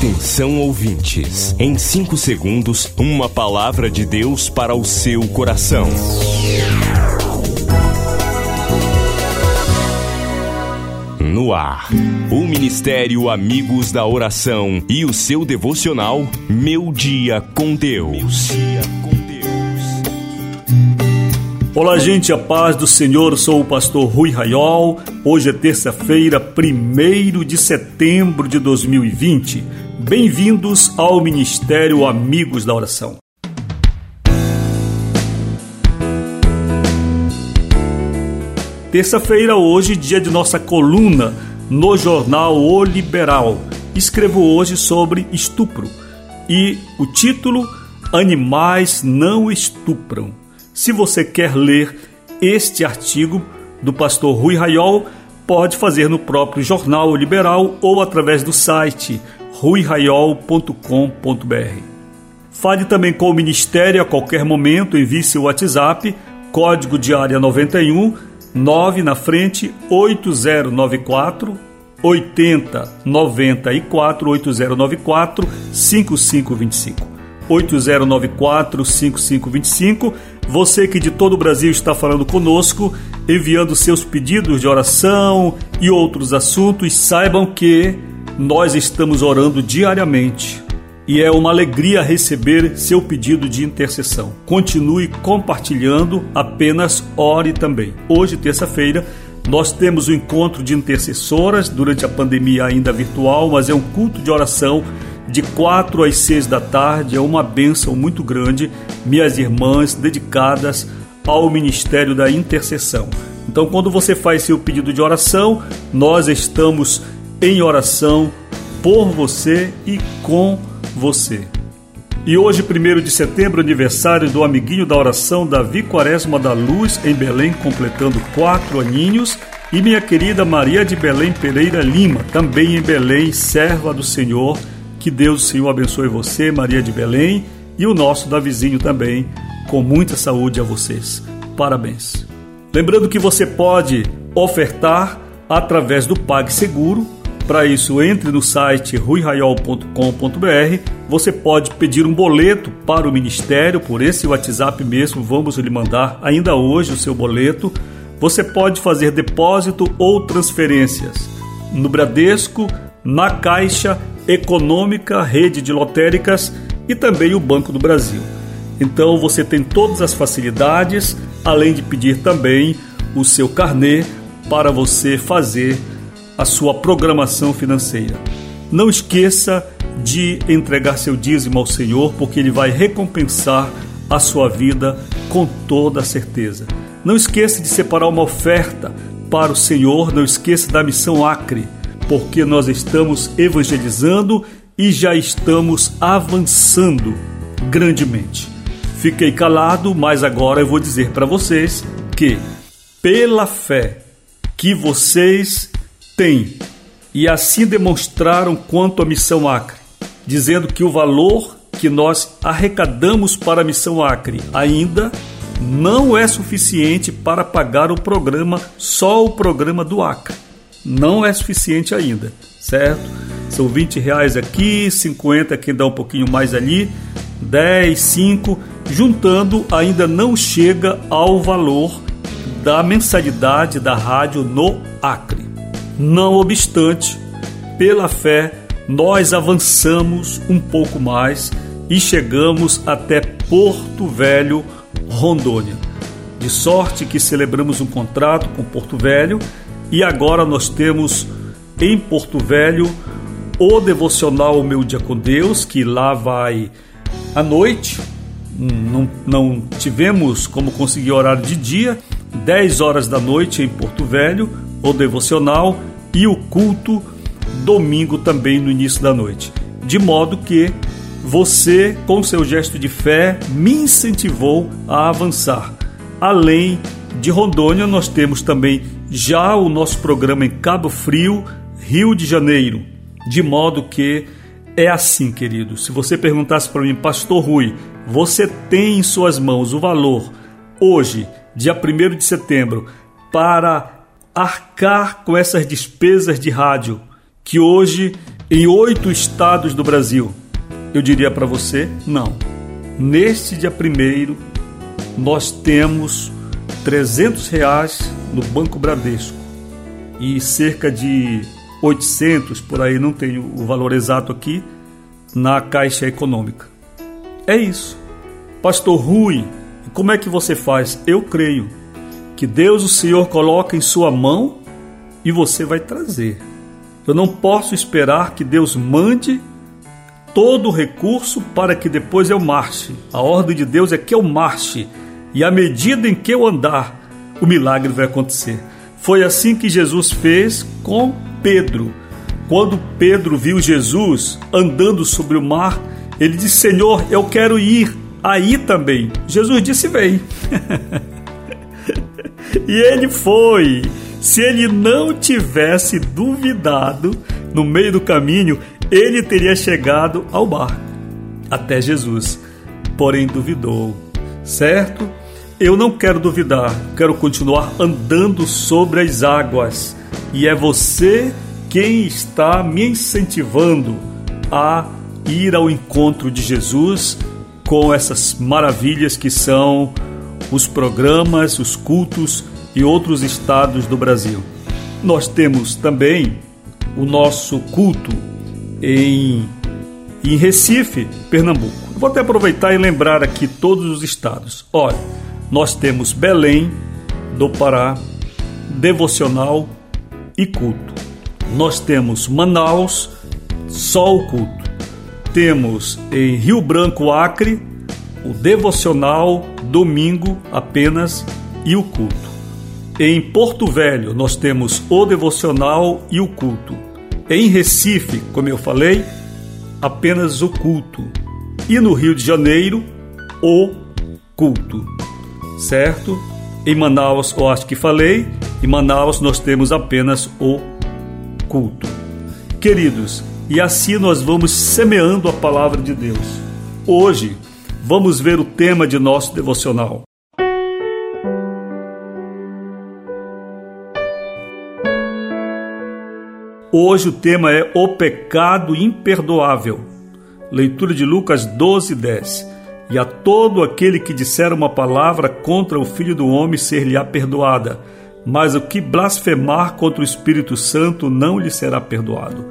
Atenção ouvintes, em 5 segundos, uma palavra de Deus para o seu coração. No ar, o Ministério Amigos da Oração e o seu devocional Meu Dia com Deus. Olá, gente, a paz do Senhor. Sou o pastor Rui Raiol. Hoje é terça-feira, 1 de setembro de 2020. Bem-vindos ao Ministério Amigos da Oração. Terça-feira, hoje, dia de nossa coluna no jornal O Liberal. Escrevo hoje sobre estupro e o título Animais não estupram. Se você quer ler este artigo do pastor Rui Raiol, pode fazer no próprio Jornal Liberal ou através do site ruiraiol.com.br. Fale também com o Ministério a qualquer momento, envie seu WhatsApp, código de área 91 9 na frente 8094 80 94 8094 5525. 8094 5525. Você que de todo o Brasil está falando conosco, enviando seus pedidos de oração e outros assuntos, saibam que nós estamos orando diariamente e é uma alegria receber seu pedido de intercessão. Continue compartilhando, apenas ore também. Hoje, terça-feira, nós temos o um encontro de intercessoras durante a pandemia ainda virtual, mas é um culto de oração de quatro às seis da tarde. É uma bênção muito grande, minhas irmãs dedicadas ao ministério da intercessão. Então, quando você faz seu pedido de oração, nós estamos em oração por você e com você. E hoje, 1 de setembro, aniversário do amiguinho da oração Davi Quaresma da Luz, em Belém, completando quatro aninhos. E minha querida Maria de Belém Pereira Lima, também em Belém, serva do Senhor que Deus, Senhor, abençoe você, Maria de Belém, e o nosso Davizinho também, com muita saúde a vocês. Parabéns. Lembrando que você pode ofertar através do PagSeguro. Para isso, entre no site ruiraiol.com.br. Você pode pedir um boleto para o Ministério, por esse WhatsApp mesmo, vamos lhe mandar ainda hoje o seu boleto. Você pode fazer depósito ou transferências no Bradesco, na Caixa Econômica, Rede de Lotéricas e também o Banco do Brasil. Então você tem todas as facilidades, além de pedir também o seu carnê para você fazer a sua programação financeira. Não esqueça de entregar seu dízimo ao Senhor, porque Ele vai recompensar a sua vida com toda certeza. Não esqueça de separar uma oferta para o Senhor, não esqueça da missão Acre porque nós estamos evangelizando e já estamos avançando grandemente. Fiquei calado, mas agora eu vou dizer para vocês que, pela fé que vocês têm, e assim demonstraram quanto à missão Acre, dizendo que o valor que nós arrecadamos para a missão Acre ainda não é suficiente para pagar o programa, só o programa do Acre não é suficiente ainda, certo? São 20 reais aqui, 50 quem dá um pouquinho mais ali, 10, 5, juntando ainda não chega ao valor da mensalidade da rádio no Acre. Não obstante, pela fé, nós avançamos um pouco mais e chegamos até Porto Velho, Rondônia. De sorte que celebramos um contrato com Porto Velho e agora nós temos em Porto Velho o devocional Meu Dia com Deus, que lá vai à noite. Não, não tivemos como conseguir horário de dia, 10 horas da noite em Porto Velho, o devocional e o culto domingo também no início da noite. De modo que você, com seu gesto de fé, me incentivou a avançar. Além de Rondônia, nós temos também já o nosso programa em Cabo Frio, Rio de Janeiro. De modo que é assim, querido. Se você perguntasse para mim, Pastor Rui, você tem em suas mãos o valor hoje, dia 1 de setembro, para arcar com essas despesas de rádio que hoje em oito estados do Brasil? Eu diria para você, não. Neste dia primeiro, nós temos 300 reais no Banco Bradesco e cerca de 800, por aí não tenho o valor exato aqui, na Caixa Econômica. É isso. Pastor Rui, como é que você faz? Eu creio que Deus, o Senhor, coloca em sua mão e você vai trazer. Eu não posso esperar que Deus mande todo o recurso para que depois eu marche. A ordem de Deus é que eu marche e à medida em que eu andar, o milagre vai acontecer. Foi assim que Jesus fez com Pedro. Quando Pedro viu Jesus andando sobre o mar, ele disse: Senhor, eu quero ir aí também. Jesus disse: Vem. e ele foi. Se ele não tivesse duvidado no meio do caminho, ele teria chegado ao barco até Jesus. Porém, duvidou, certo? Eu não quero duvidar, quero continuar andando sobre as águas. E é você quem está me incentivando a ir ao encontro de Jesus com essas maravilhas que são os programas, os cultos e outros estados do Brasil. Nós temos também o nosso culto em, em Recife, Pernambuco. Vou até aproveitar e lembrar aqui todos os estados. Olha, nós temos Belém do Pará, devocional e culto. Nós temos Manaus, só o culto. Temos em Rio Branco, Acre, o devocional, domingo apenas e o culto. Em Porto Velho, nós temos o devocional e o culto. Em Recife, como eu falei, apenas o culto. E no Rio de Janeiro, o culto. Certo? Em Manaus, eu acho que falei, em Manaus nós temos apenas o culto. Queridos, e assim nós vamos semeando a palavra de Deus. Hoje, vamos ver o tema de nosso devocional. Hoje o tema é o pecado imperdoável. Leitura de Lucas 12, 10. E a todo aquele que disser uma palavra contra o Filho do Homem ser-lhe-á perdoada, mas o que blasfemar contra o Espírito Santo não lhe será perdoado.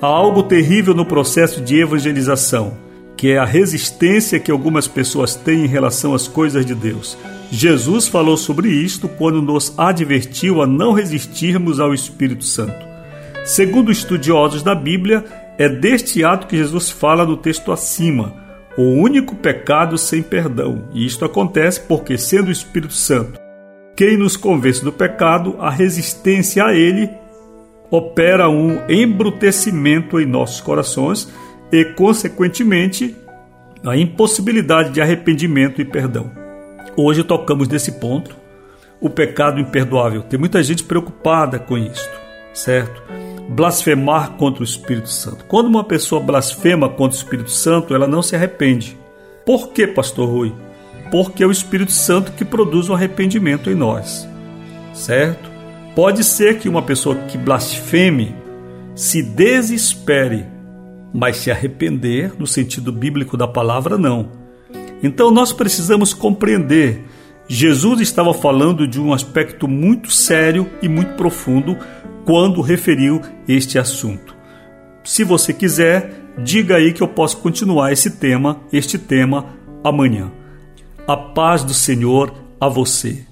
Há algo terrível no processo de evangelização, que é a resistência que algumas pessoas têm em relação às coisas de Deus. Jesus falou sobre isto quando nos advertiu a não resistirmos ao Espírito Santo. Segundo estudiosos da Bíblia, é deste ato que Jesus fala no texto acima, o único pecado sem perdão. E isto acontece porque, sendo o Espírito Santo quem nos convence do pecado, a resistência a ele opera um embrutecimento em nossos corações e, consequentemente, a impossibilidade de arrependimento e perdão. Hoje tocamos nesse ponto, o pecado imperdoável. Tem muita gente preocupada com isto, certo? blasfemar contra o Espírito Santo. Quando uma pessoa blasfema contra o Espírito Santo, ela não se arrepende. Por que, pastor Rui? Porque é o Espírito Santo que produz o arrependimento em nós. Certo? Pode ser que uma pessoa que blasfeme se desespere, mas se arrepender, no sentido bíblico da palavra, não. Então nós precisamos compreender. Jesus estava falando de um aspecto muito sério e muito profundo quando referiu este assunto. Se você quiser, diga aí que eu posso continuar esse tema, este tema, amanhã. A paz do Senhor a você.